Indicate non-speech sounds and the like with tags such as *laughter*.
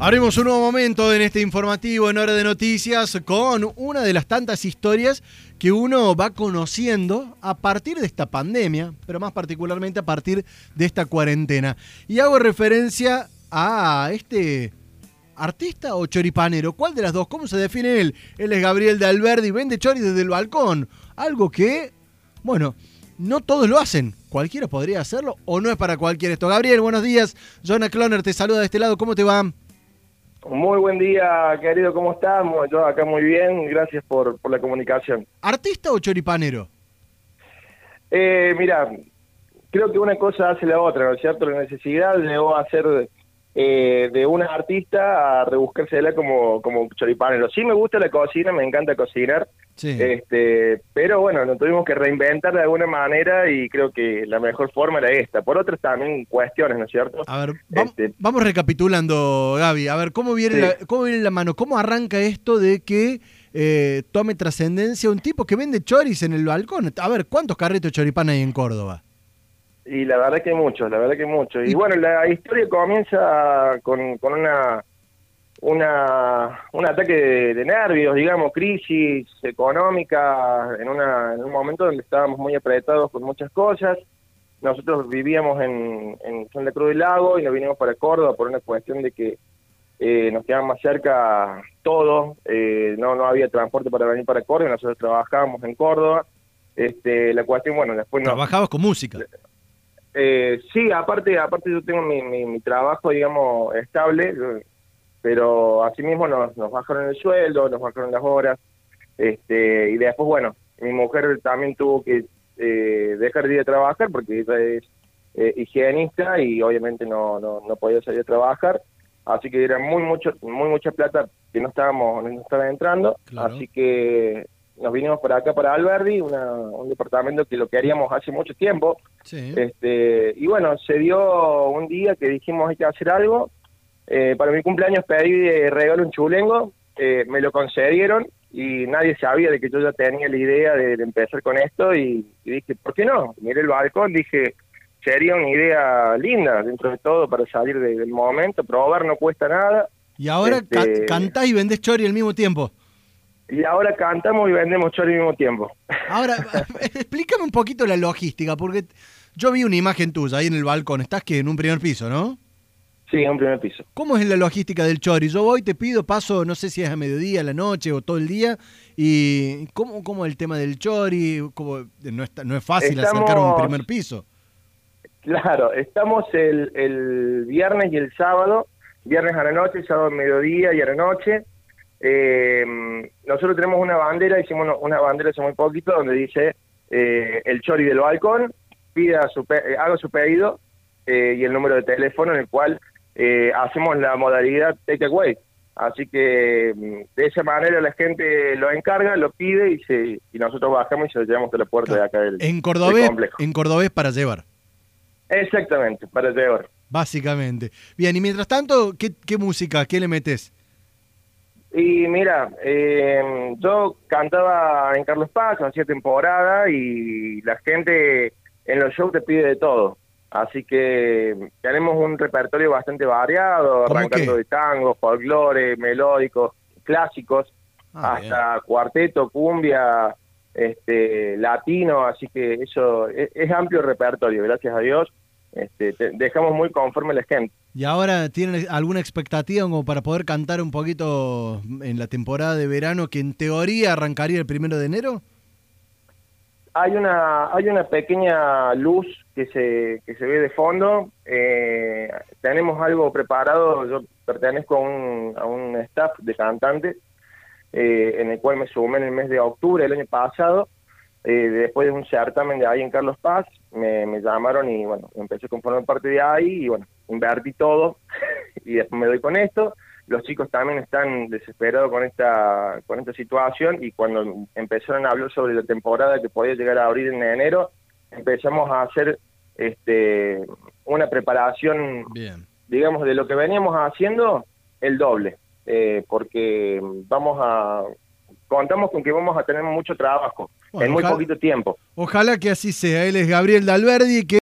Haremos un nuevo momento en este informativo en Hora de Noticias con una de las tantas historias que uno va conociendo a partir de esta pandemia, pero más particularmente a partir de esta cuarentena. Y hago referencia a este artista o choripanero. ¿Cuál de las dos? ¿Cómo se define él? Él es Gabriel de Alberdi, vende chori desde el balcón. Algo que, bueno, no todos lo hacen. Cualquiera podría hacerlo o no es para cualquiera esto. Gabriel, buenos días. Jonah Cloner te saluda de este lado. ¿Cómo te va? Muy buen día, querido, ¿cómo estamos? Yo acá muy bien, gracias por, por la comunicación. ¿Artista o choripanero? Eh, mira, creo que una cosa hace la otra, ¿no es cierto? La necesidad llegó a ser eh, de una artista a rebuscársela como, como choripanero. Sí me gusta la cocina, me encanta cocinar, este, pero bueno, nos tuvimos que reinventar de alguna manera y creo que la mejor forma era esta. Por otras también cuestiones, ¿no es cierto? A ver, este, vamos, recapitulando, Gaby. A ver, ¿cómo viene, la, ¿cómo viene la mano? ¿Cómo arranca esto de que eh, tome trascendencia un tipo que vende choris en el balcón? A ver, ¿cuántos carritos de choripán hay en Córdoba? Y la verdad que muchos, la verdad que muchos. Y bueno, la historia comienza con, con una, una un ataque de, nervios, digamos, crisis económica, en, una, en un momento donde estábamos muy apretados con muchas cosas. Nosotros vivíamos en, en San Cruz del Lago y nos vinimos para Córdoba por una cuestión de que eh, nos quedaba más cerca todo, eh, no, no había transporte para venir para Córdoba, nosotros trabajábamos en Córdoba. Este, la cuestión, bueno, después... ¿Trabajabas con música? Eh, sí, aparte, aparte yo tengo mi, mi, trabajo, digamos, estable, pero asimismo nos, nos bajaron el sueldo, nos bajaron las horas, este, y después, bueno, mi mujer también tuvo que eh, dejar de ir a trabajar porque ella es eh, higienista y obviamente no, no, no podía salir a trabajar, así que era muy mucho muy mucha plata que no estábamos no estaba entrando, así que nos vinimos para acá, para Alberdi, un departamento que lo queríamos hace mucho tiempo. Este, y bueno, se dio un día que dijimos hay que hacer algo. Eh, para mi cumpleaños pedí de regalo un chulengo, eh, me lo concedieron y nadie sabía de que yo ya tenía la idea de, empezar con esto y, dije, ¿por qué no? Miré el balcón, dije, sería una idea linda dentro de todo para salir del momento, probar no cuesta nada. Y ahora este, cantás y vendés chori al mismo tiempo. Y ahora cantamos y vendemos chori al mismo tiempo. Ahora, *laughs* explícame un poquito la logística, porque yo vi una imagen tuya ahí en el balcón. Estás que en un primer piso, ¿no? Sí, en un primer piso. ¿Cómo es la logística del chori? Yo voy, te pido, paso, no sé si es a mediodía, a la noche o todo el día. ¿Y cómo, cómo el tema del chori? ¿Cómo, no, está, no es fácil acercar un primer piso. Claro, estamos el, el viernes y el sábado. Viernes a la noche, sábado a mediodía y a la noche. Eh, nosotros tenemos una bandera, hicimos una bandera hace muy poquito donde dice eh, el chori del balcón, pida su eh, haga su pedido eh, y el número de teléfono en el cual eh, hacemos la modalidad take away. Así que mm, de esa manera la gente lo encarga, lo pide y se y nosotros bajamos y se lo llevamos a la puerta de acá del, en cordobés, En cordobés para llevar. Exactamente, para llevar. Básicamente. Bien, y mientras tanto, ¿qué, qué música, qué le metes? Y mira, eh, yo cantaba en Carlos Paz, hacía temporada y la gente en los shows te pide de todo. Así que tenemos un repertorio bastante variado, arrancando de tango, folclore, melódicos, clásicos, ah, hasta cuarteto, cumbia, este, latino, así que eso es, es amplio repertorio, gracias a Dios. Este, dejamos muy conforme la gente. ¿Y ahora tienen alguna expectativa como para poder cantar un poquito en la temporada de verano que en teoría arrancaría el primero de enero? Hay una, hay una pequeña luz que se, que se ve de fondo. Eh, tenemos algo preparado. Yo pertenezco a un, a un staff de cantantes eh, en el cual me sumé en el mes de octubre del año pasado eh, después de un certamen de ahí en Carlos Paz, me, llamaron y bueno, empecé a conformar parte de ahí y bueno, invertí todo *laughs* y después me doy con esto. Los chicos también están desesperados con esta, con esta situación y cuando empezaron a hablar sobre la temporada que podía llegar a abrir en enero, empezamos a hacer este una preparación, digamos, de lo que veníamos haciendo, el doble, eh, porque vamos a, contamos con que vamos a tener mucho trabajo en muy poquito tiempo. Ojalá que así sea. Él es Gabriel Dalverdi, que